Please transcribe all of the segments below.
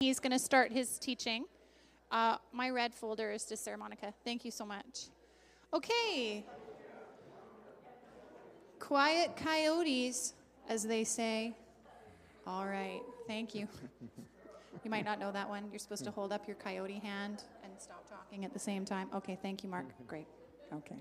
He's going to start his teaching. Uh, my red folder is to Sarah Monica. Thank you so much. Okay. Quiet coyotes, as they say. All right. Thank you. You might not know that one. You're supposed to hold up your coyote hand and stop talking at the same time. Okay. Thank you, Mark. Great. Okay.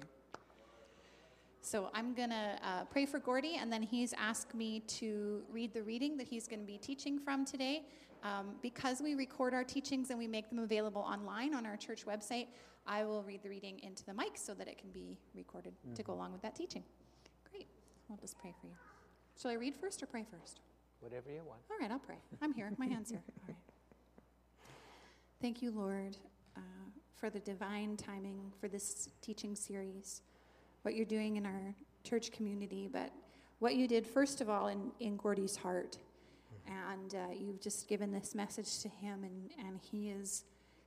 So I'm going to uh, pray for Gordy, and then he's asked me to read the reading that he's going to be teaching from today. Um, because we record our teachings and we make them available online on our church website, I will read the reading into the mic so that it can be recorded mm-hmm. to go mm-hmm. along with that teaching. Great. I'll just pray for you. Shall I read first or pray first? Whatever you want. All right, I'll pray. I'm here. My hand's here. All right. Thank you, Lord, uh, for the divine timing for this teaching series, what you're doing in our church community, but what you did, first of all, in, in Gordy's heart and uh, you've just given this message to him and, and he is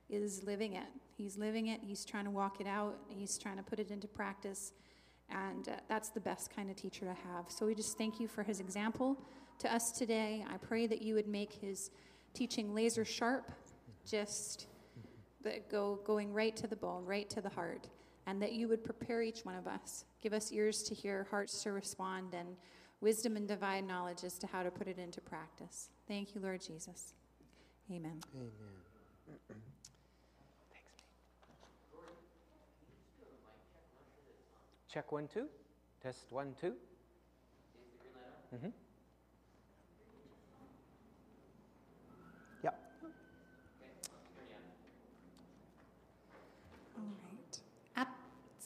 is living it. He's living it. He's trying to walk it out. He's trying to put it into practice. And uh, that's the best kind of teacher to have. So we just thank you for his example to us today. I pray that you would make his teaching laser sharp just the, go going right to the bone right to the heart and that you would prepare each one of us. Give us ears to hear hearts to respond and wisdom and divine knowledge as to how to put it into practice. Thank you, Lord Jesus. Amen. Amen. Thanks. Check one, two. Test one, two. Mm-hmm.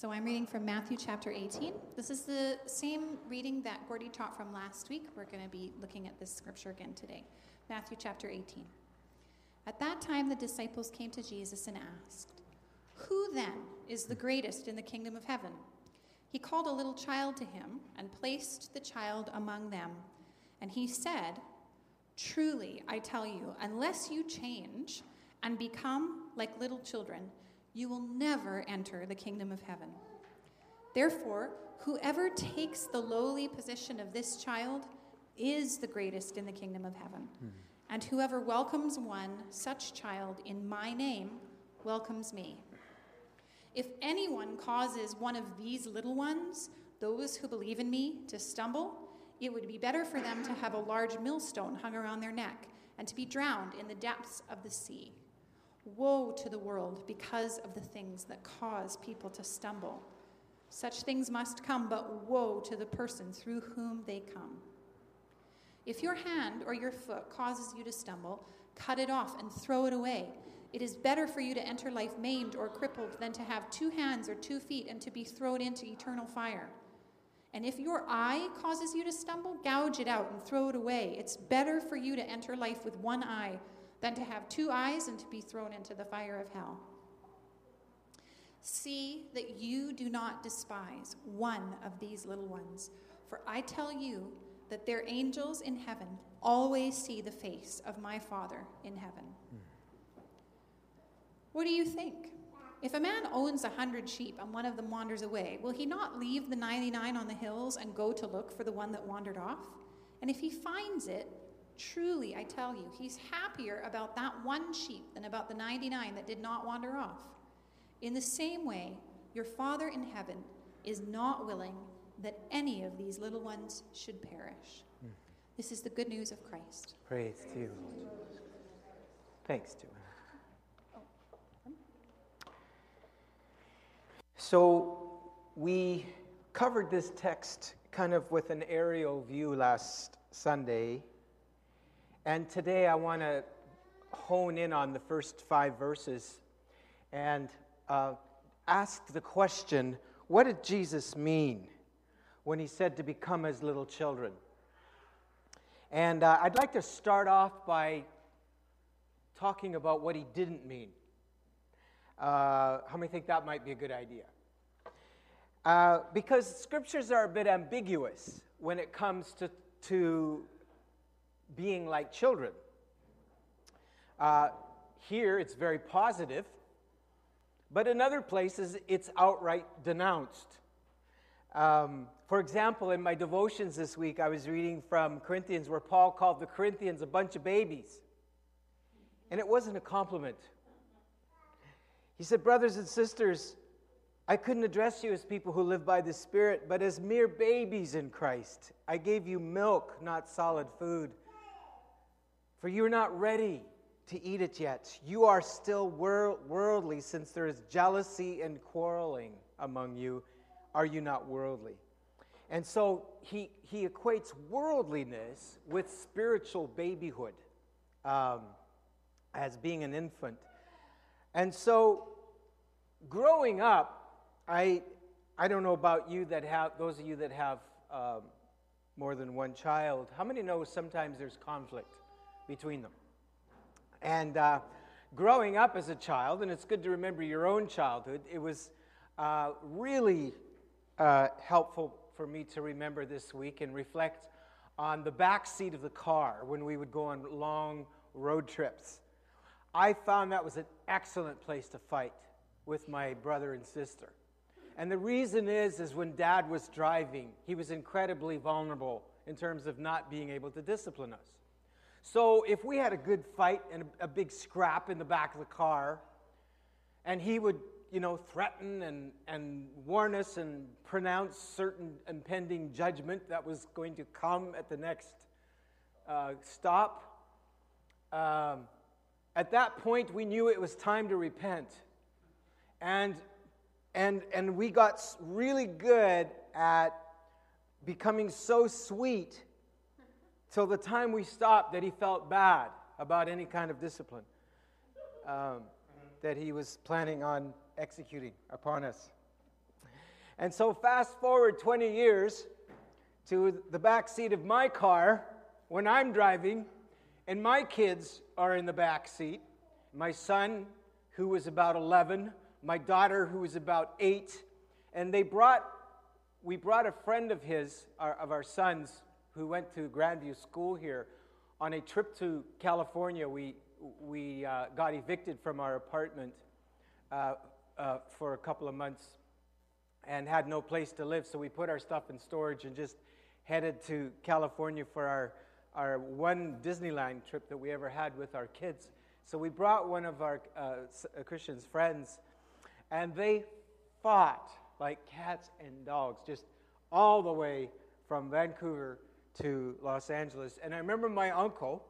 So I'm reading from Matthew chapter 18. This is the same reading that Gordy taught from last week. We're going to be looking at this scripture again today. Matthew chapter 18. At that time, the disciples came to Jesus and asked, Who then is the greatest in the kingdom of heaven? He called a little child to him and placed the child among them. And he said, Truly, I tell you, unless you change and become like little children, you will never enter the kingdom of heaven. Therefore, whoever takes the lowly position of this child is the greatest in the kingdom of heaven. Hmm. And whoever welcomes one such child in my name welcomes me. If anyone causes one of these little ones, those who believe in me, to stumble, it would be better for them to have a large millstone hung around their neck and to be drowned in the depths of the sea. Woe to the world because of the things that cause people to stumble. Such things must come, but woe to the person through whom they come. If your hand or your foot causes you to stumble, cut it off and throw it away. It is better for you to enter life maimed or crippled than to have two hands or two feet and to be thrown into eternal fire. And if your eye causes you to stumble, gouge it out and throw it away. It's better for you to enter life with one eye than to have two eyes and to be thrown into the fire of hell. See that you do not despise one of these little ones, for I tell you that their angels in heaven always see the face of my Father in heaven. What do you think? If a man owns a hundred sheep and one of them wanders away, will he not leave the 99 on the hills and go to look for the one that wandered off? And if he finds it, Truly, I tell you, he's happier about that one sheep than about the 99 that did not wander off. In the same way, your Father in heaven is not willing that any of these little ones should perish. Mm. This is the good news of Christ. Praise to you. Thanks, to him. So, we covered this text kind of with an aerial view last Sunday. And today I want to hone in on the first five verses and uh, ask the question what did Jesus mean when he said to become as little children? And uh, I'd like to start off by talking about what he didn't mean. Uh, how many think that might be a good idea? Uh, because scriptures are a bit ambiguous when it comes to, to being like children. Uh, here, it's very positive, but in other places, it's outright denounced. Um, for example, in my devotions this week, I was reading from Corinthians where Paul called the Corinthians a bunch of babies. And it wasn't a compliment. He said, Brothers and sisters, I couldn't address you as people who live by the Spirit, but as mere babies in Christ. I gave you milk, not solid food. For you're not ready to eat it yet. You are still worldly, since there is jealousy and quarreling among you. Are you not worldly? And so he, he equates worldliness with spiritual babyhood um, as being an infant. And so growing up, I, I don't know about you that have, those of you that have um, more than one child, how many know sometimes there's conflict between them? And uh, growing up as a child, and it's good to remember your own childhood, it was uh, really uh, helpful for me to remember this week and reflect on the back seat of the car when we would go on long road trips. I found that was an excellent place to fight with my brother and sister. And the reason is, is when dad was driving, he was incredibly vulnerable in terms of not being able to discipline us. So if we had a good fight and a, big scrap in the back of the car, and he would, you know, threaten and, and warn us and pronounce certain impending judgment that was going to come at the next uh, stop, um, at that point we knew it was time to repent. And and, and we got really good at becoming so sweet till the time we stopped that he felt bad about any kind of discipline um, that he was planning on executing upon us. And so, fast forward 20 years to the back seat of my car when I'm driving, and my kids are in the back seat. My son, who was about 11, my daughter, who was about eight, and they brought, we brought a friend of his, our, of our sons, who went to Grandview School here on a trip to California. We, we uh, got evicted from our apartment uh, uh, for a couple of months and had no place to live, so we put our stuff in storage and just headed to California for our, our one Disneyland trip that we ever had with our kids. So we brought one of our uh, uh Christian's friends and they fought like cats and dogs, just all the way from Vancouver to Los Angeles. And I remember my uncle,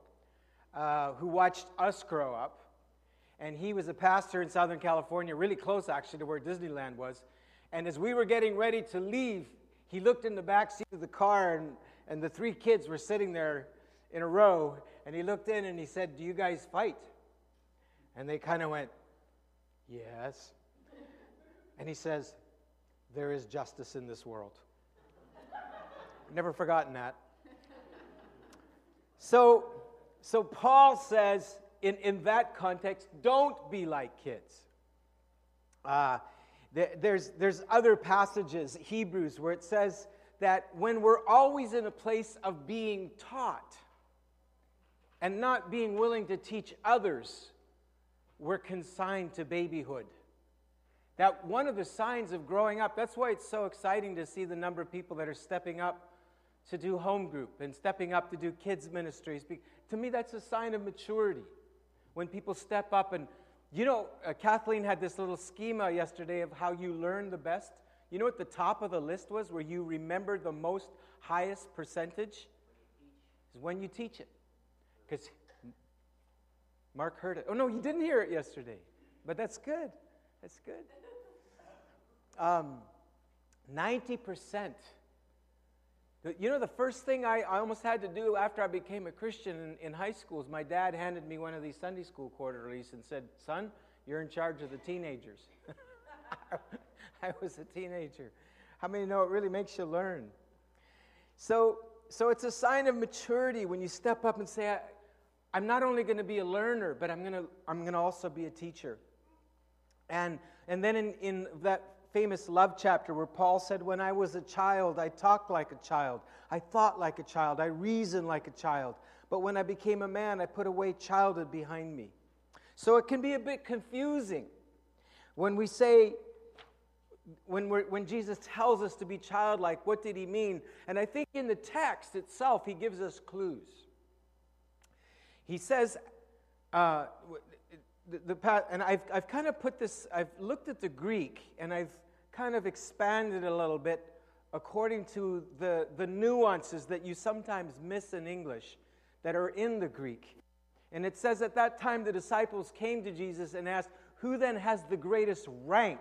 uh, who watched us grow up, and he was a pastor in Southern California, really close actually to where Disneyland was. And as we were getting ready to leave, he looked in the back seat of the car, and, and the three kids were sitting there in a row. And he looked in and he said, Do you guys fight? And they kind of went, Yes. And he says, There is justice in this world. Never forgotten that. So, so Paul says in, in that context, don't be like kids. Uh, there's, there's other passages, Hebrews, where it says that when we're always in a place of being taught and not being willing to teach others, we're consigned to babyhood. That one of the signs of growing up, that's why it's so exciting to see the number of people that are stepping up to do home group and stepping up to do kids' ministries. To me, that's a sign of maturity. When people step up and, you know, uh, Kathleen had this little schema yesterday of how you learn the best. You know what the top of the list was where you remember the most highest percentage? Is when you teach it. Because Mark heard it. Oh, no, you didn't hear it yesterday. But that's good. That's good. Um, 90%. You know, the first thing I, I, almost had to do after I became a Christian in, in, high school is my dad handed me one of these Sunday school quarterlies and said, Son, you're in charge of the teenagers. I was a teenager. How many know it really makes you learn? So, so it's a sign of maturity when you step up and say, I'm not only going to be a learner, but I'm going to I'm going to also be a teacher. And, and then in, in that famous love chapter where Paul said, When I was a child, I talked like a child, I thought like a child, I reasoned like a child. But when I became a man, I put away childhood behind me. So it can be a bit confusing when we say, when, when Jesus tells us to be childlike, what did he mean? And I think in the text itself, he gives us clues. He says, uh, the, the, and I've, I've kind of put this, I've looked at the Greek and I've kind of expanded a little bit according to the, the nuances that you sometimes miss in English that are in the Greek. And it says at that time the disciples came to Jesus and asked, Who then has the greatest rank?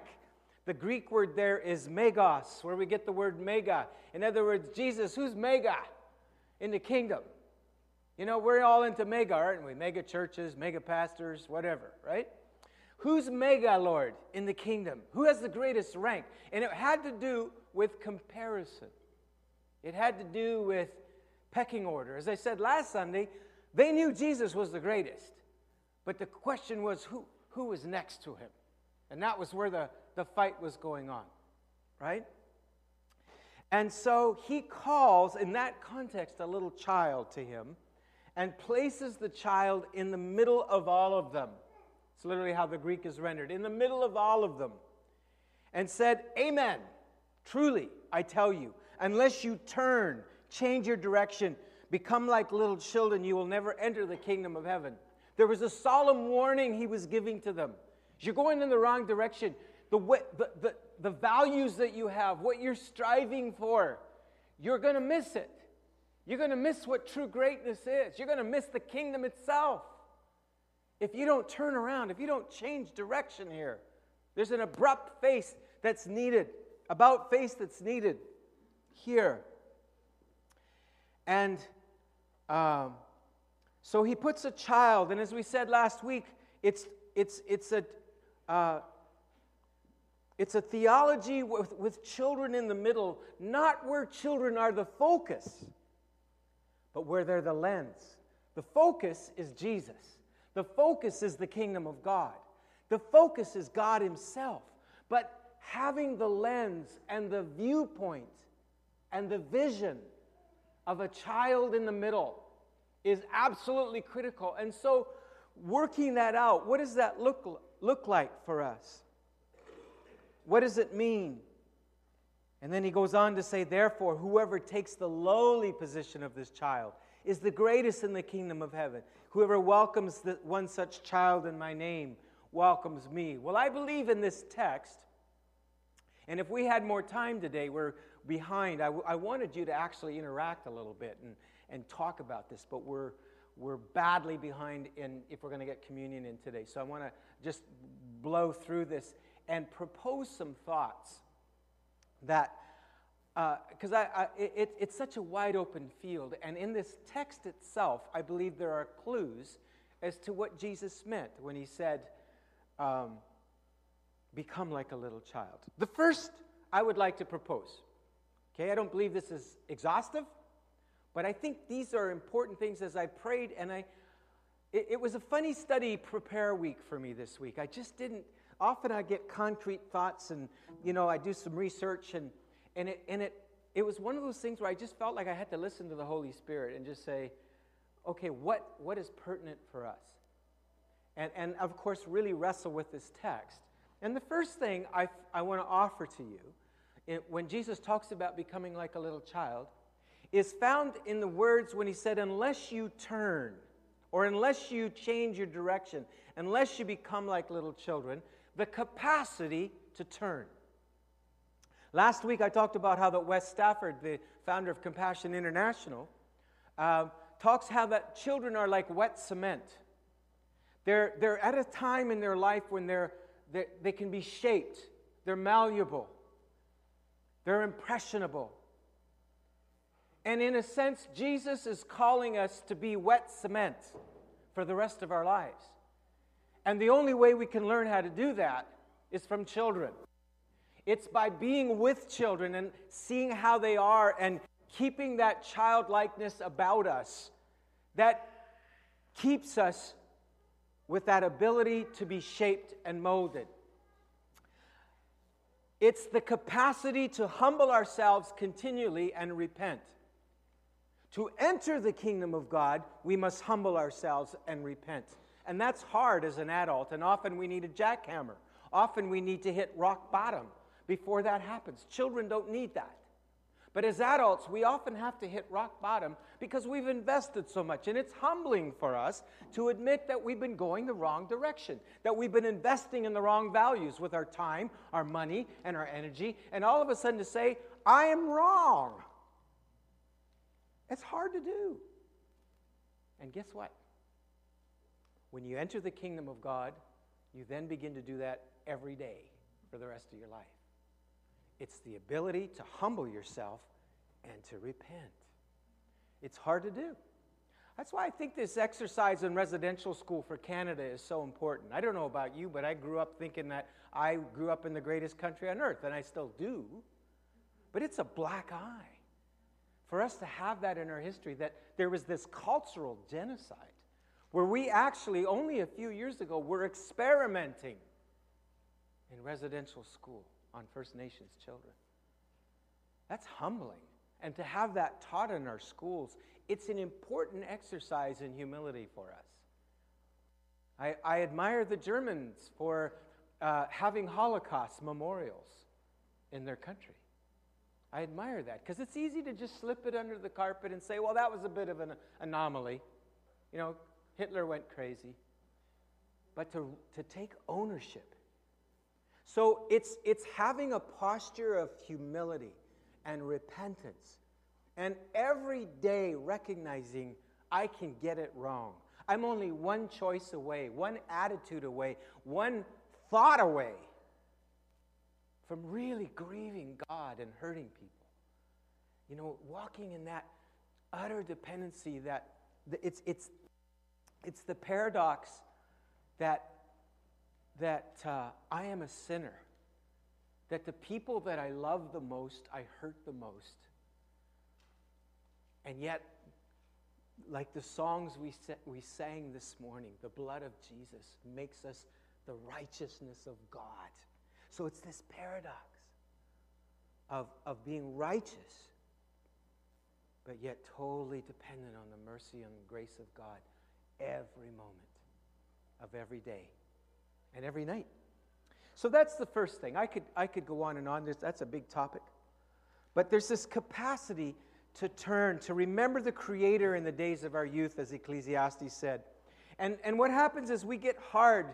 The Greek word there is megas, where we get the word mega. In other words, Jesus, who's mega in the kingdom? You know, we're all into mega, aren't we? Mega churches, mega pastors, whatever, right? Who's mega, Lord, in the kingdom? Who has the greatest rank? And it had to do with comparison. It had to do with pecking order. As I said last Sunday, they knew Jesus was the greatest. But the question was who, who was next to him? And that was where the, the fight was going on, right? And so he calls, in that context, a little child to him and places the child in the middle of all of them. It's literally how the Greek is rendered in the middle of all of them. And said, Amen. Truly, I tell you, unless you turn, change your direction, become like little children, you will never enter the kingdom of heaven. There was a solemn warning he was giving to them. You're going in the wrong direction. The, way, the, the, the values that you have, what you're striving for, you're going to miss it. You're going to miss what true greatness is. You're going to miss the kingdom itself if you don't turn around, if you don't change direction here, there's an abrupt face that's needed, about face that's needed here. And um, so he puts a child, and as we said last week, it's, it's, it's, a, uh, it's a theology with, with children in the middle, not where children are the focus, but where they're the lens. The focus is Jesus. The focus is the kingdom of God. The focus is God Himself. But having the lens and the viewpoint and the vision of a child in the middle is absolutely critical. And so, working that out, what does that look, look like for us? What does it mean? And then he goes on to say, therefore, whoever takes the lowly position of this child is the greatest in the kingdom of heaven. Whoever welcomes the, one such child in my name welcomes me. Well, I believe in this text. And if we had more time today, we're behind. I, w- I wanted you to actually interact a little bit and, and talk about this, but we're, we're badly behind in, if we're going to get communion in today. So I want to just blow through this and propose some thoughts that because uh, it, it's such a wide open field. And in this text itself, I believe there are clues as to what Jesus meant when he said, um, Become like a little child. The first I would like to propose, okay, I don't believe this is exhaustive, but I think these are important things as I prayed. And I, it, it was a funny study prepare week for me this week. I just didn't, often I get concrete thoughts and, you know, I do some research and and it, and it, it was one of those things where I just felt like I had to listen to the Holy Spirit and just say, okay, what, what is pertinent for us? And, and of course, really wrestle with this text. And the first thing I, I want to offer to you, it, when Jesus talks about becoming like a little child, is found in the words when he said, unless you turn, or unless you change your direction, unless you become like little children, the capacity to turn. Last week I talked about how that Wes Stafford, the founder of Compassion International, uh, talks how that children are like wet cement. They're, they're at a time in their life when they're, they, they can be shaped, they're malleable, they're impressionable. And in a sense, Jesus is calling us to be wet cement for the rest of our lives. And the only way we can learn how to do that is from children. It's by being with children and seeing how they are and keeping that childlikeness about us that keeps us with that ability to be shaped and molded. It's the capacity to humble ourselves continually and repent. To enter the kingdom of God, we must humble ourselves and repent. And that's hard as an adult, and often we need a jackhammer. Often we need to hit rock bottom before that happens. Children don't need that. But as adults, we often have to hit rock bottom because we've invested so much. And it's humbling for us to admit that we've been going the wrong direction, that we've been investing in the wrong values with our time, our money, and our energy. And all of a sudden to say, I am wrong. It's hard to do. And guess what? When you enter the kingdom of God, you then begin to do that every day for the rest of your life. It's the ability to humble yourself and to repent. It's hard to do. That's why I think this exercise in residential school for Canada is so important. I don't know about you, but I grew up thinking that I grew up in the greatest country on earth, and I still do. But it's a black eye for us to have that in our history that there was this cultural genocide where we actually, only a few years ago, were experimenting in residential school on First Nations children. That's humbling. And to have that taught in our schools, it's an important exercise in humility for us. I, I admire the Germans for uh, having Holocaust memorials in their country. I admire that because it's easy to just slip it under the carpet and say, well, that was a bit of an anomaly. You know, Hitler went crazy. But to, to take ownership so it's, it's having a posture of humility and repentance. And every day recognizing I can get it wrong. I'm only one choice away, one attitude away, one thought away from really grieving God and hurting people. You know, walking in that utter dependency that it's, it's, it's the paradox that that uh, I am a sinner, that the people that I love the most, I hurt the most. And yet, like the songs we, sa- we sang this morning, the blood of Jesus makes us the righteousness of God. So it's this paradox of, of being righteous, but yet totally dependent on the mercy and grace of God every moment of every day and every night. So that's the first thing. I could, I could go on and on. There's, that's a big topic. But there's this capacity to turn, to remember the Creator in the days of our youth, as Ecclesiastes said. And, and what happens is we get hard.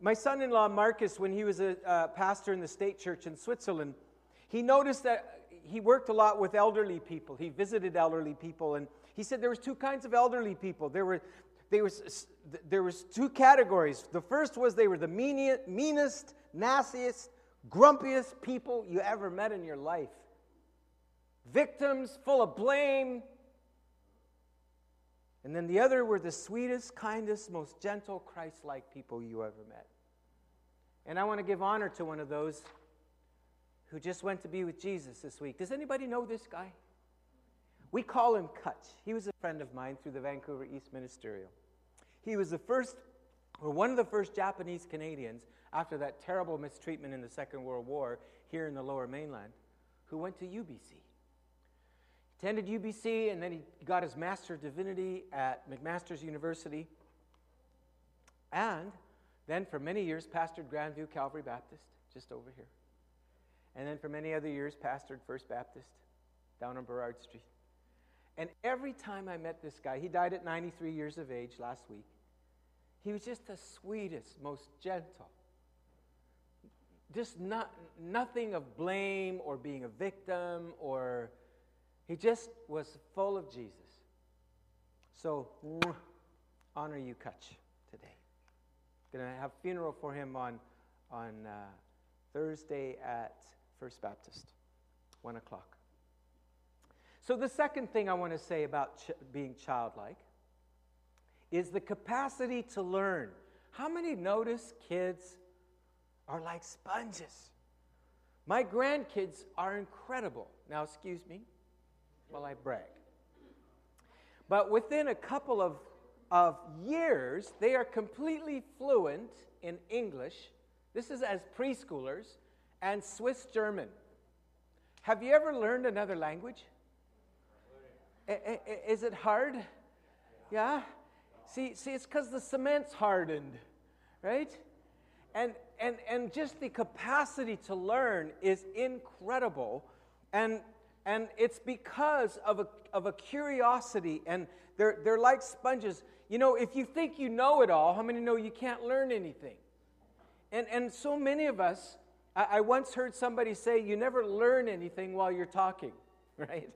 My son in law, Marcus, when he was a uh, pastor in the state church in Switzerland, he noticed that he worked a lot with elderly people. He visited elderly people, and he said there was two kinds of elderly people. There were there was, there was two categories. The first was they were the meanest, nastiest, grumpiest people you ever met in your life. Victims, full of blame. And then the other were the sweetest, kindest, most gentle, Christ like people you ever met. And I want to give honor to one of those who just went to be with Jesus this week. Does anybody know this guy? We call him Kutch. He was a friend of mine through the Vancouver East Ministerial. He was the first, or one of the first Japanese Canadians after that terrible mistreatment in the Second World War here in the lower mainland who went to UBC. He Attended UBC and then he got his Master of Divinity at McMaster's University. And then for many years pastored Grandview Calvary Baptist, just over here. And then for many other years pastored First Baptist down on Burrard Street. And every time I met this guy, he died at 93 years of age last week. He was just the sweetest, most gentle. Just not, nothing of blame or being a victim or he just was full of Jesus. So honor you, Kutch, today. Gonna have funeral for him on on uh, Thursday at First Baptist, one o'clock. So, the second thing I want to say about ch- being childlike is the capacity to learn. How many notice kids are like sponges? My grandkids are incredible. Now, excuse me while I brag. But within a couple of, of years, they are completely fluent in English. This is as preschoolers and Swiss German. Have you ever learned another language? Is it hard? Yeah? See, see it's because the cement's hardened, right? And, and, and just the capacity to learn is incredible. And And it's because of a, of a curiosity, and they're, they're like sponges. You know, if you think you know it all, how many know you can't learn anything? And, and so many of us, I, I once heard somebody say, you never learn anything while you're talking, right?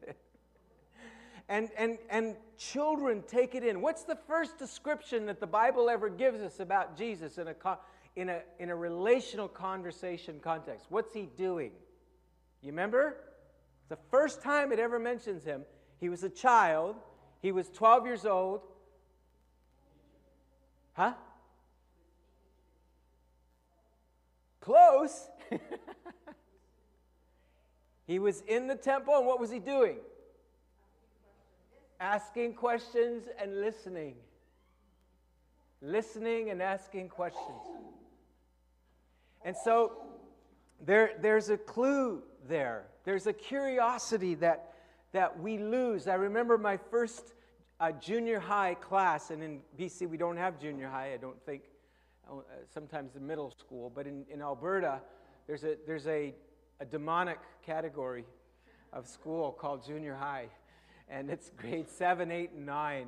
And, and, and children take it in. What's the first description that the Bible ever gives us about Jesus in a, in a, in a relational conversation context? What's he doing? You remember? The first time it ever mentions him, he was a child, he was 12 years old. Huh? Close. he was in the temple, and what was he doing? Asking questions and listening. Listening and asking questions. And so there, there's a clue there. There's a curiosity that, that we lose. I remember my first uh, junior high class, and in BC we don't have junior high, I don't think, uh, sometimes the middle school, but in, in Alberta, there's, a, there's a, a demonic category of school called junior high, and it's grade 7, 8, and 9.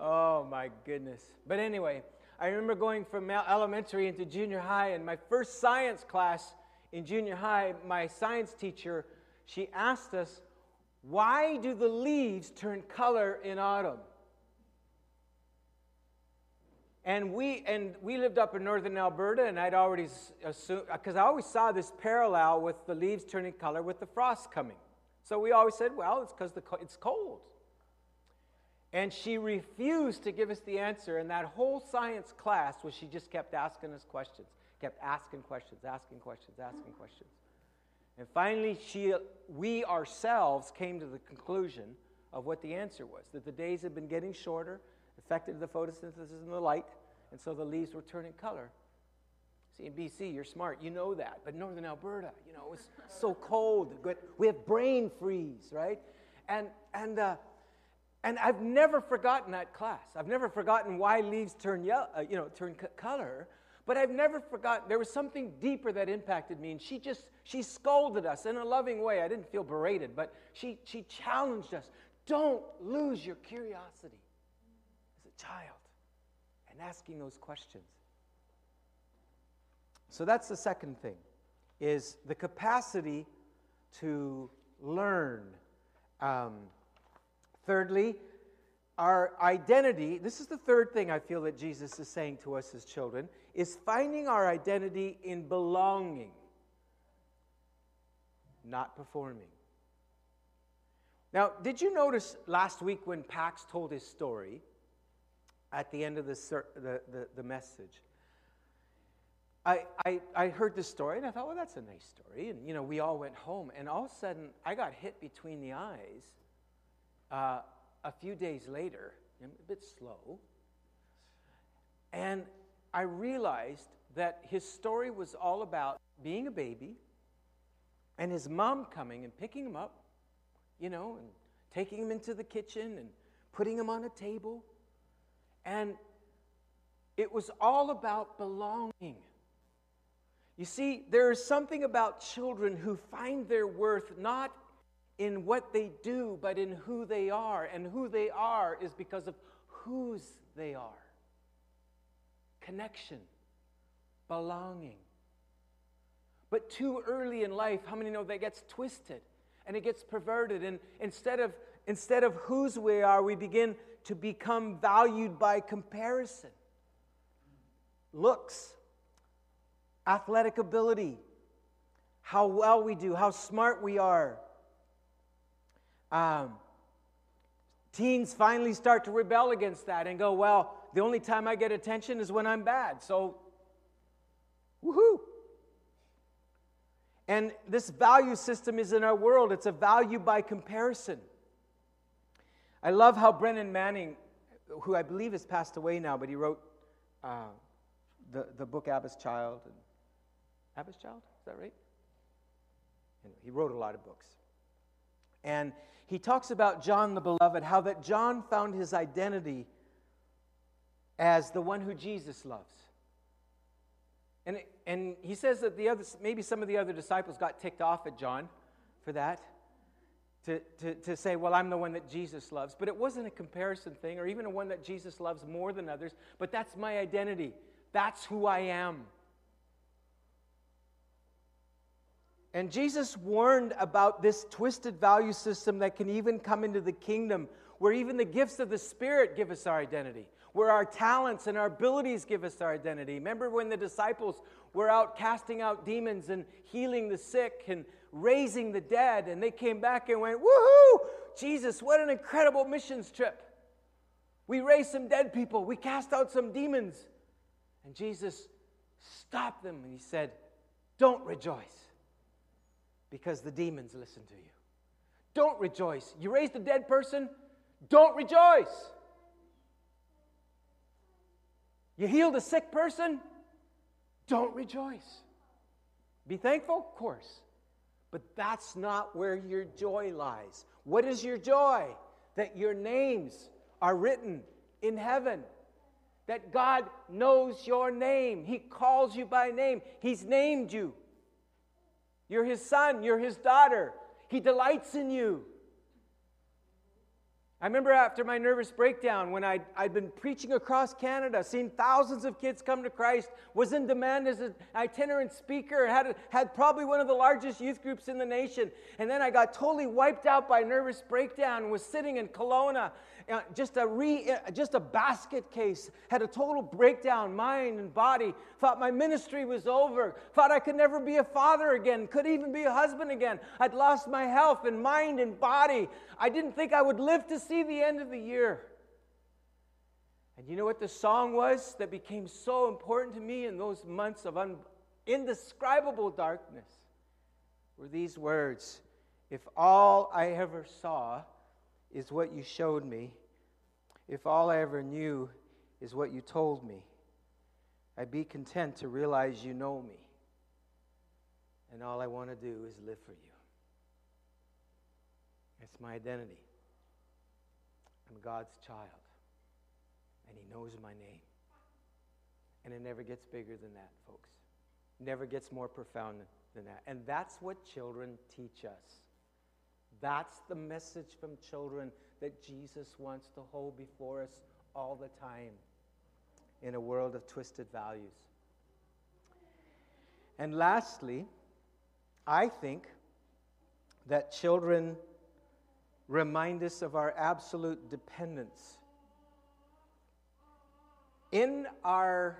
Oh my goodness. But anyway, I remember going from elementary into junior high, and my first science class in junior high, my science teacher, she asked us, why do the leaves turn color in autumn? And we, and we lived up in northern Alberta, and I'd already assumed, because I always saw this parallel with the leaves turning color with the frost coming. So we always said, well, it's because it's cold. And she refused to give us the answer, and that whole science class was she just kept asking us questions kept asking questions, asking questions, asking questions. And finally, she, we ourselves came to the conclusion of what the answer was that the days had been getting shorter, affected the photosynthesis and the light, and so the leaves were turning color. See, in BC, you're smart, you know that. But northern Alberta, you know, it's so cold. We have brain freeze, right? And, and, uh, and I've never forgotten that class. I've never forgotten why leaves turn, yellow, uh, you know, turn c- color but I've never forgotten, there was something deeper that impacted me, and she just, she scolded us in a loving way. I didn't feel berated, but she, she challenged us. Don't lose your curiosity as a child and asking those questions. So that's the second thing, is the capacity to learn. Um, thirdly, our identity, this is the third thing I feel that Jesus is saying to us as children, is finding our identity in belonging, not performing. Now, did you notice last week when Pax told his story at the end of the, the, the, the message? I, I, I heard this story and I thought, well, that's a nice story. And, you know, we all went home. And all of a sudden, I got hit between the eyes uh, a few days later, I'm a bit slow. And I realized that his story was all about being a baby and his mom coming and picking him up, you know, and taking him into the kitchen and putting him on a table. And it was all about belonging. You see, there is something about children who find their worth not in what they do, but in who they are. And who they are is because of whose they are connection, belonging. But too early in life, how many know that gets twisted and it gets perverted? And instead of, instead of whose we are, we begin to become valued by comparison. Looks, athletic ability, how well we do, how smart we are. Um, teens finally start to rebel against that and go, well, the only time I get attention is when I'm bad. So, woohoo. And this value system is in our world, it's a value by comparison. I love how Brennan Manning, who I believe has passed away now, but he wrote uh, the, the book Abba's Child. And, Abba's Child? Is that right? he wrote a lot of books. And he talks about John the Beloved, how that John found his identity as the one who Jesus loves. And, and he says that the other, maybe some of the other disciples got ticked off at John for that. to, to, to say, well, I'm the one that Jesus loves. But it wasn't a comparison thing or even a one that Jesus loves more than others. But that's my identity. That's who I am. And Jesus warned about this twisted value system that can even come into the kingdom, where even the gifts of the Spirit give us our identity, where our talents and our abilities give us our identity. Remember when the disciples were out casting out demons and healing the sick and raising the dead, and they came back and went, Woohoo! Jesus, what an incredible missions trip. We raised some dead people, we cast out some demons. And Jesus stopped them and he said, Don't rejoice because the demons listen to you. Don't rejoice. You raised a dead person, don't rejoice. You healed a sick person, don't rejoice. Be thankful, of course. But that's not where your joy lies. What is your joy? That your names are written in heaven. That God knows your name. He calls you by name. He's named you. You're his son, you're his daughter. He delights in you. I remember after my nervous breakdown when I'd, I'd been preaching across Canada, seeing thousands of kids come to Christ, was in demand as an itinerant speaker, had, had probably one of the largest youth groups in the nation. And then I got totally wiped out by nervous breakdown, was sitting in Kelowna uh, just, a re, uh, just a basket case, had a total breakdown, mind and body, thought my ministry was over, thought I could never be a father again, could even be a husband again. I'd lost my health and mind and body. I didn't think I would live to see the end of the year. And you know what the song was that became so important to me in those months of un- indescribable darkness? Were these words If all I ever saw is what you showed me, if all I ever knew is what you told me, I'd be content to realize you know me. And all I want to do is live for you. It's my identity. I'm God's child. And He knows my name. And it never gets bigger than that, folks. Never gets more profound than that. And that's what children teach us. That's the message from children that Jesus wants to hold before us all the time in a world of twisted values. And lastly, I think that children remind us of our absolute dependence. In our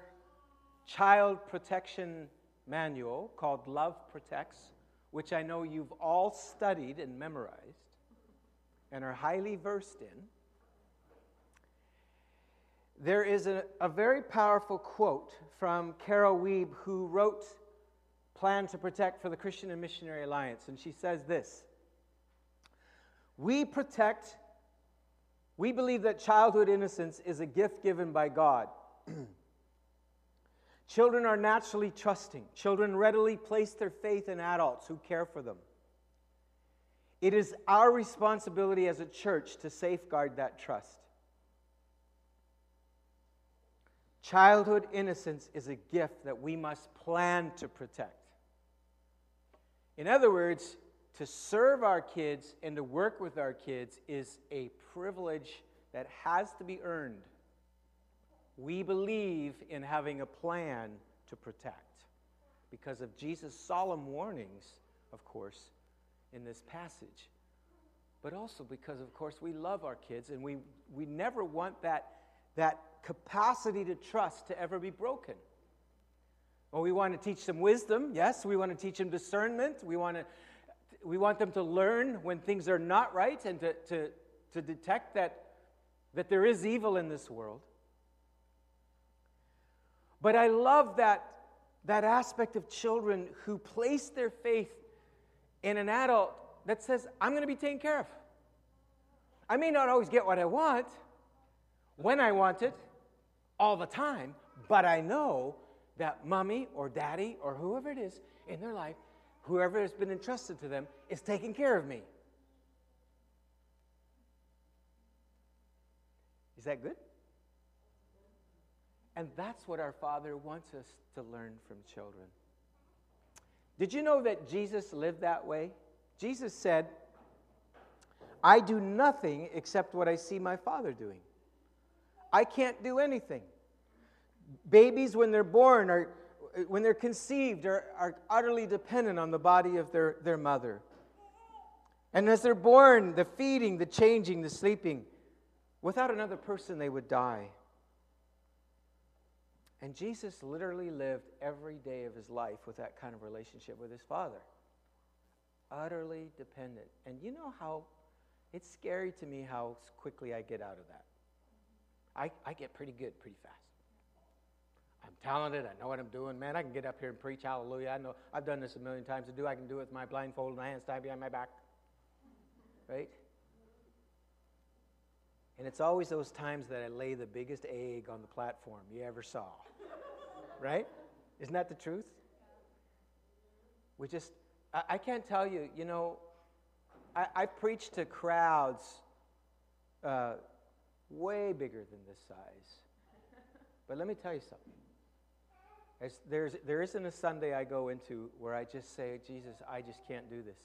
child protection manual called Love Protects, which I know you've all studied and memorized and are highly versed in, there is a, a very powerful quote from Carol Weeb, who wrote Plan to Protect for the Christian and Missionary Alliance. And she says this We protect, we believe that childhood innocence is a gift given by God. Children are naturally trusting. Children readily place their faith in adults who care for them. It is our responsibility as a church to safeguard that trust. Childhood innocence is a gift that we must plan to protect. In other words, to serve our kids and to work with our kids is a privilege that has to be earned we believe in having a plan to protect because of Jesus' solemn warnings, of course, in this passage. But also because, of course, we love our kids and we, we never want that, that capacity to trust to ever be broken. Well, we want to teach them wisdom, yes. We want to teach them discernment. We want, to, we want them to learn when things are not right and to, to, to detect that, that there is evil in this world. But I love that, that aspect of children who place their faith in an adult that says, I'm going to be taken care of. I may not always get what I want when I want it all the time, but I know that mommy or daddy or whoever it is in their life, whoever has been entrusted to them, is taking care of me. Is that good? And that's what our Father wants us to learn from children. Did you know that Jesus lived that way? Jesus said, I do nothing except what I see my Father doing. I can't do anything. Babies, when they're born, are, when they're conceived, are, are utterly dependent on the body of their, their mother. And as they're born, the feeding, the changing, the sleeping, without another person, they would die. And Jesus literally lived every day of his life with that kind of relationship with his Father. Utterly dependent. And you know how it's scary to me how quickly I get out of that. I, I get pretty good pretty fast. I'm talented. I know what I'm doing. Man, I can get up here and preach hallelujah. I know I've done this a million times to do. I can do it with my blindfold and my hands tied behind my back. Right? And it's always those times that I lay the biggest egg on the platform you ever saw. right? Isn't that the truth? We just, I, I can't tell you, you know, I, I preached to crowds uh, way bigger than this size. But let me tell you something. As there's, there isn't a Sunday I go into where I just say, Jesus, I just can't do this.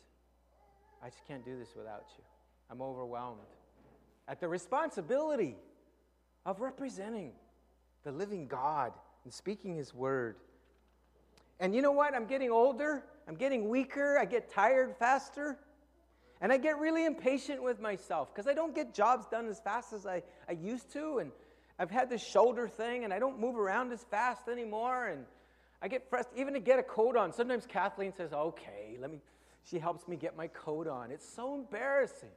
I just can't do this without you. I'm overwhelmed at the responsibility of representing the living God and speaking His word. And you know what? I'm getting older, I'm getting weaker, I get tired faster. And I get really impatient with myself because I don't get jobs done as fast as I, I used to. And I've had this shoulder thing and I don't move around as fast anymore. And I get frustrated, even to get a coat on. Sometimes Kathleen says, okay, let me, she helps me get my coat on. It's so embarrassing.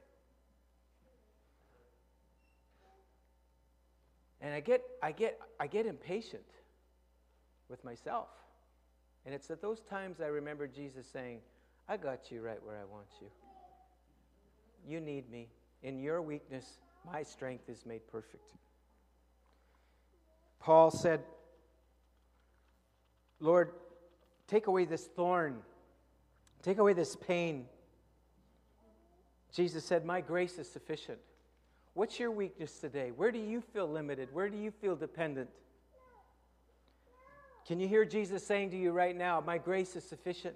And I get, I get, I get impatient with myself. And it's at those times I remember Jesus saying, I got you right where I want you. You need me. In your weakness, my strength is made perfect. Paul said, Lord, take away this thorn, take away this pain. Jesus said, My grace is sufficient. What's your weakness today? Where do you feel limited? Where do you feel dependent? Can you hear Jesus saying to you right now, My grace is sufficient?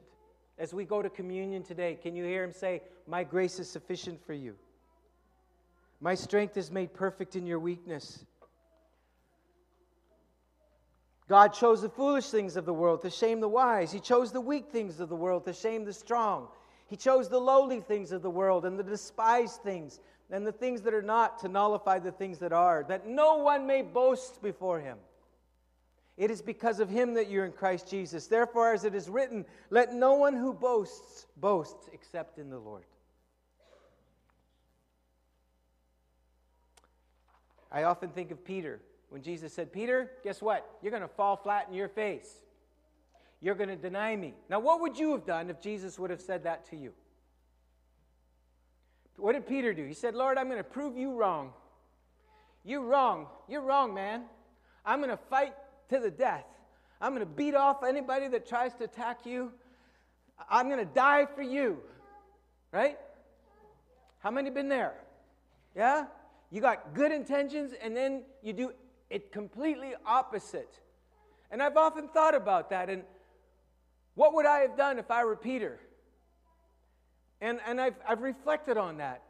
As we go to communion today, can you hear him say, My grace is sufficient for you? My strength is made perfect in your weakness. God chose the foolish things of the world to shame the wise. He chose the weak things of the world to shame the strong. He chose the lowly things of the world and the despised things and the things that are not to nullify the things that are, that no one may boast before him. It is because of him that you're in Christ Jesus. Therefore, as it is written, let no one who boasts boast except in the Lord. I often think of Peter when Jesus said, Peter, guess what? You're going to fall flat in your face. You're going to deny me. Now, what would you have done if Jesus would have said that to you? What did Peter do? He said, Lord, I'm going to prove you wrong. You're wrong. You're wrong, man. I'm going to fight to the death. I'm going to beat off anybody that tries to attack you. I'm going to die for you. Right? How many been there? Yeah? You got good intentions and then you do it completely opposite. And I've often thought about that and what would I have done if I were Peter? And, and I've, I've reflected on that.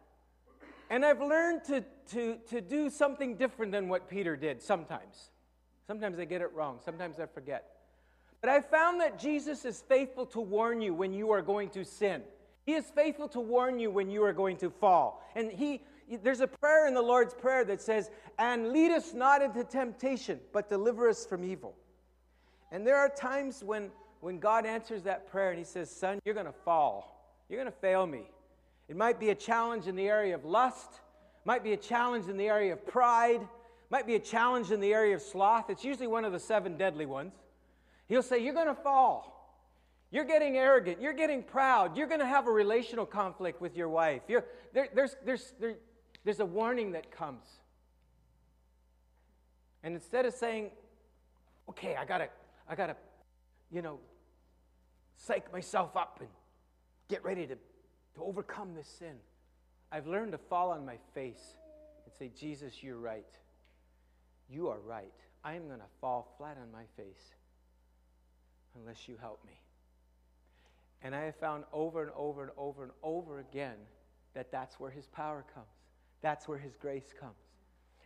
And I've learned to, to, to do something different than what Peter did sometimes. Sometimes I get it wrong, sometimes I forget. But I found that Jesus is faithful to warn you when you are going to sin. He is faithful to warn you when you are going to fall. And he there's a prayer in the Lord's Prayer that says, And lead us not into temptation, but deliver us from evil. And there are times when, when God answers that prayer and He says, Son, you're going to fall. You're going to fail me. It might be a challenge in the area of lust, might be a challenge in the area of pride, might be a challenge in the area of sloth. It's usually one of the seven deadly ones. He'll say, You're going to fall. You're getting arrogant. You're getting proud. You're going to have a relational conflict with your wife. There, there's, there's, there, there's a warning that comes. And instead of saying, okay, I gotta, I gotta, you know, psych myself up and get ready to, to overcome this sin. I've learned to fall on my face and say, Jesus, you're right. You are right. I am going to fall flat on my face unless you help me. And I have found over and over and over and over again that that's where his power comes. That's where his grace comes.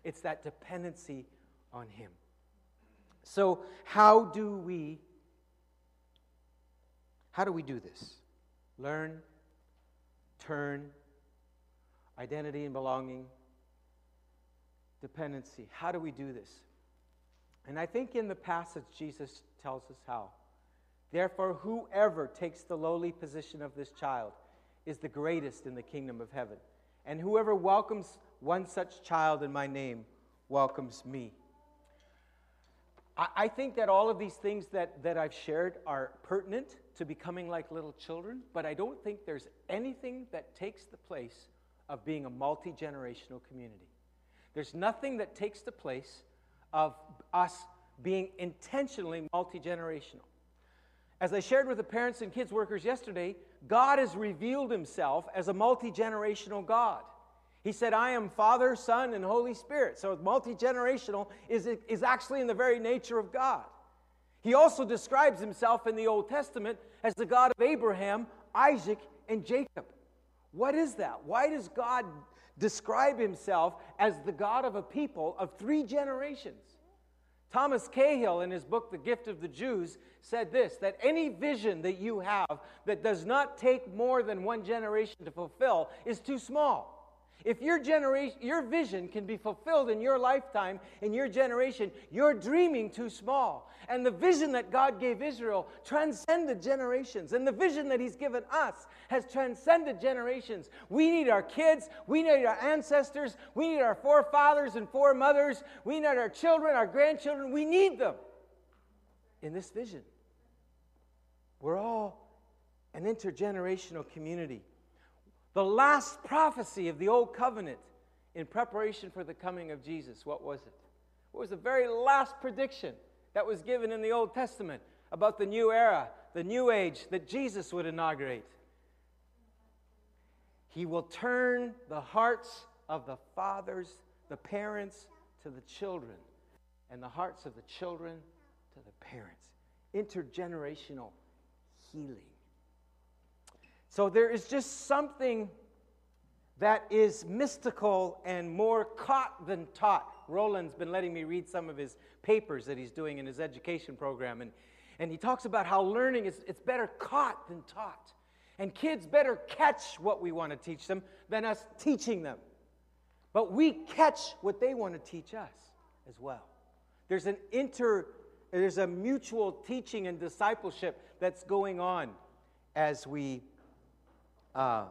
It's that dependency on him. So, how do we how do we do this? Learn, turn, identity and belonging, dependency. How do we do this? And I think in the passage, Jesus tells us how. Therefore, whoever takes the lowly position of this child is the greatest in the kingdom of heaven. And whoever welcomes one such child in my name welcomes me. I, I think that all of these things that, that I've shared are pertinent to becoming like little children, but I don't think there's anything that takes the place of being a multi generational community. There's nothing that takes the place of us being intentionally multi generational. As I shared with the parents and kids workers yesterday, God has revealed himself as a multi generational God. He said, I am Father, Son, and Holy Spirit. So multi generational is, is actually in the very nature of God. He also describes himself in the Old Testament as the God of Abraham, Isaac, and Jacob. What is that? Why does God describe himself as the God of a people of three generations? Thomas Cahill, in his book, The Gift of the Jews, said this that any vision that you have that does not take more than one generation to fulfill is too small. If your generation, your vision can be fulfilled in your lifetime, in your generation, you're dreaming too small. And the vision that God gave Israel transcended generations. And the vision that He's given us has transcended generations. We need our kids, we need our ancestors, we need our forefathers and foremothers, we need our children, our grandchildren. We need them in this vision. We're all an intergenerational community. The last prophecy of the Old Covenant in preparation for the coming of Jesus, what was it? What was the very last prediction that was given in the Old Testament about the new era, the new age that Jesus would inaugurate? He will turn the hearts of the fathers, the parents, to the children, and the hearts of the children to the parents. Intergenerational healing. So there is just something that is mystical and more caught than taught. Roland's been letting me read some of his papers that he's doing in his education program. And, and he talks about how learning is it's better caught than taught. And kids better catch what we want to teach them than us teaching them. But we catch what they want to teach us as well. There's an inter there's a mutual teaching and discipleship that's going on as we uh,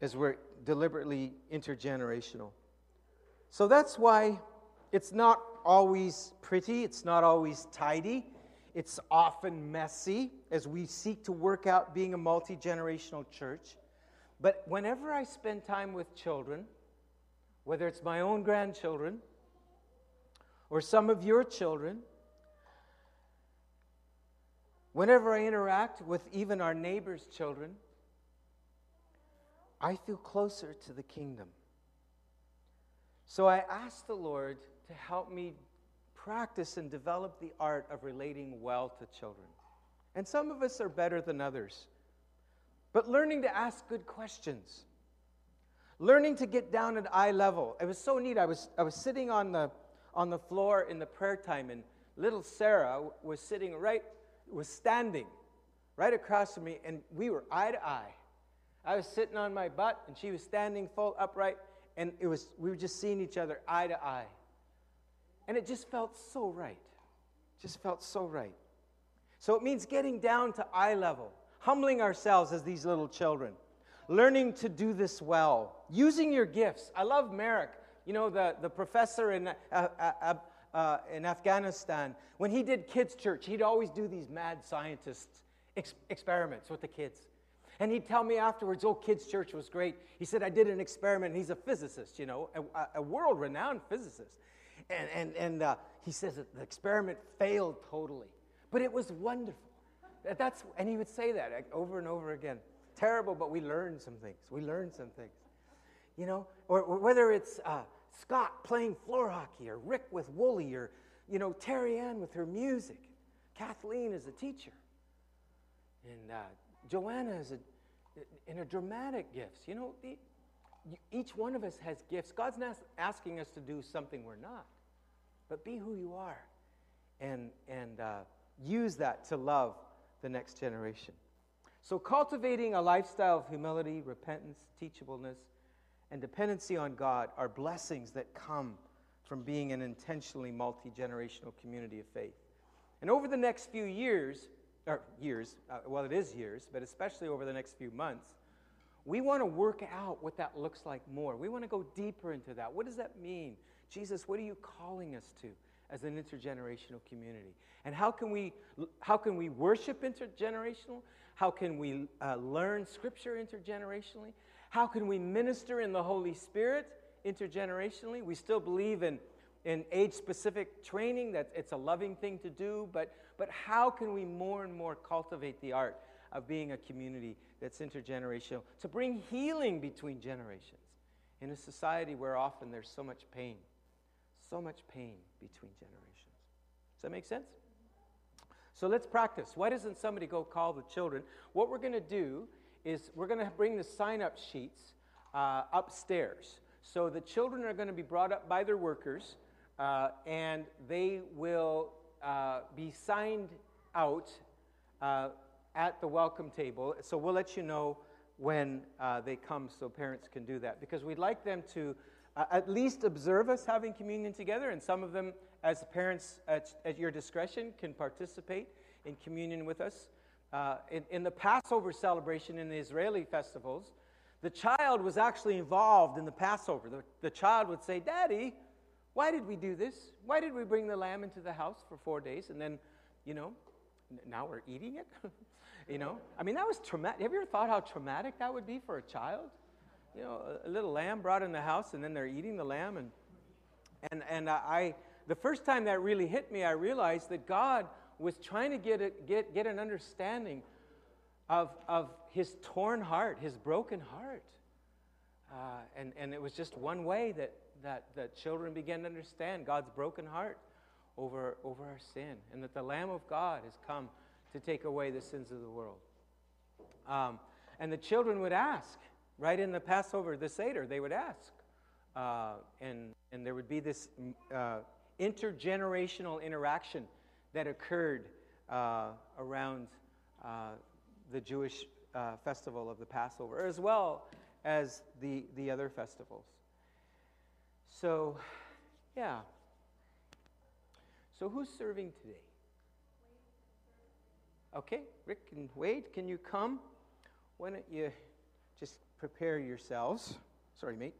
as we're deliberately intergenerational. So that's why it's not always pretty, it's not always tidy, it's often messy as we seek to work out being a multi generational church. But whenever I spend time with children, whether it's my own grandchildren or some of your children, Whenever I interact with even our neighbors' children, I feel closer to the kingdom. So I ask the Lord to help me practice and develop the art of relating well to children. And some of us are better than others. But learning to ask good questions, learning to get down at eye level. It was so neat. I was, I was sitting on the, on the floor in the prayer time, and little Sarah was sitting right was standing right across from me, and we were eye to eye. I was sitting on my butt, and she was standing full upright, and it was we were just seeing each other eye to eye. And it just felt so right. Just felt so right. So it means getting down to eye level, humbling ourselves as these little children, learning to do this well, using your gifts. I love Merrick, you know, the, the professor in uh, uh, uh in Afghanistan, when he did kids' church, he'd always do these mad scientists ex- experiments with the kids. And he'd tell me afterwards, oh, kids' church was great. He said, I did an experiment. He's a physicist, you know, a, a world renowned physicist. And, and, and uh, he says the experiment failed totally, but it was wonderful. That's, and he would say that over and over again. Terrible, but we learned some things. We learned some things. You know, or, or whether it's uh, Scott playing floor hockey, or Rick with Wooly, or, you know, Terry Ann with her music. Kathleen is a teacher. And uh, Joanna is a, in a dramatic gifts. You know, the, each one of us has gifts. God's not asking us to do something we're not, but be who you are and, and uh, use that to love the next generation. So, cultivating a lifestyle of humility, repentance, teachableness, and dependency on God are blessings that come from being an intentionally multi generational community of faith. And over the next few years, or years, uh, well, it is years, but especially over the next few months, we want to work out what that looks like more. We want to go deeper into that. What does that mean? Jesus, what are you calling us to as an intergenerational community? And how can we, how can we worship intergenerational? How can we uh, learn Scripture intergenerationally? How can we minister in the Holy Spirit intergenerationally? We still believe in, in age specific training, that it's a loving thing to do, but, but how can we more and more cultivate the art of being a community that's intergenerational to bring healing between generations in a society where often there's so much pain, so much pain between generations? Does that make sense? So let's practice. Why doesn't somebody go call the children? What we're going to do is we're going to bring the sign up sheets uh, upstairs. So the children are going to be brought up by their workers uh, and they will uh, be signed out uh, at the welcome table. So we'll let you know when uh, they come so parents can do that because we'd like them to uh, at least observe us having communion together, and some of them, as parents at, at your discretion, can participate in communion with us. Uh, in, in, the Passover celebration in the Israeli festivals, the child was actually involved in the Passover. The, the child would say, Daddy, why did we do this? Why did we bring the lamb into the house for four days? And then, you know, now we're eating it? you know, I mean, that was traumatic. Have you ever thought how traumatic that would be for a child? You know, a, a little lamb brought in the house, and then they're eating the lamb. And, and, and I, the first time that really hit me, I realized that God was trying to get, a, get, get an understanding of, of his torn heart, his broken heart. Uh, and, and it was just one way that, that, that children began to understand God's broken heart over, over our sin, and that the Lamb of God has come to take away the sins of the world. Um, and the children would ask, right in the Passover, the Seder, they would ask. Uh, and, and there would be this uh, intergenerational interaction that occurred uh, around uh, the Jewish uh, festival of the Passover, as well as the, the other festivals. So, yeah. So, who's serving today? Okay, Rick and Wade, can you come? Why don't you just prepare yourselves? Sorry, mate.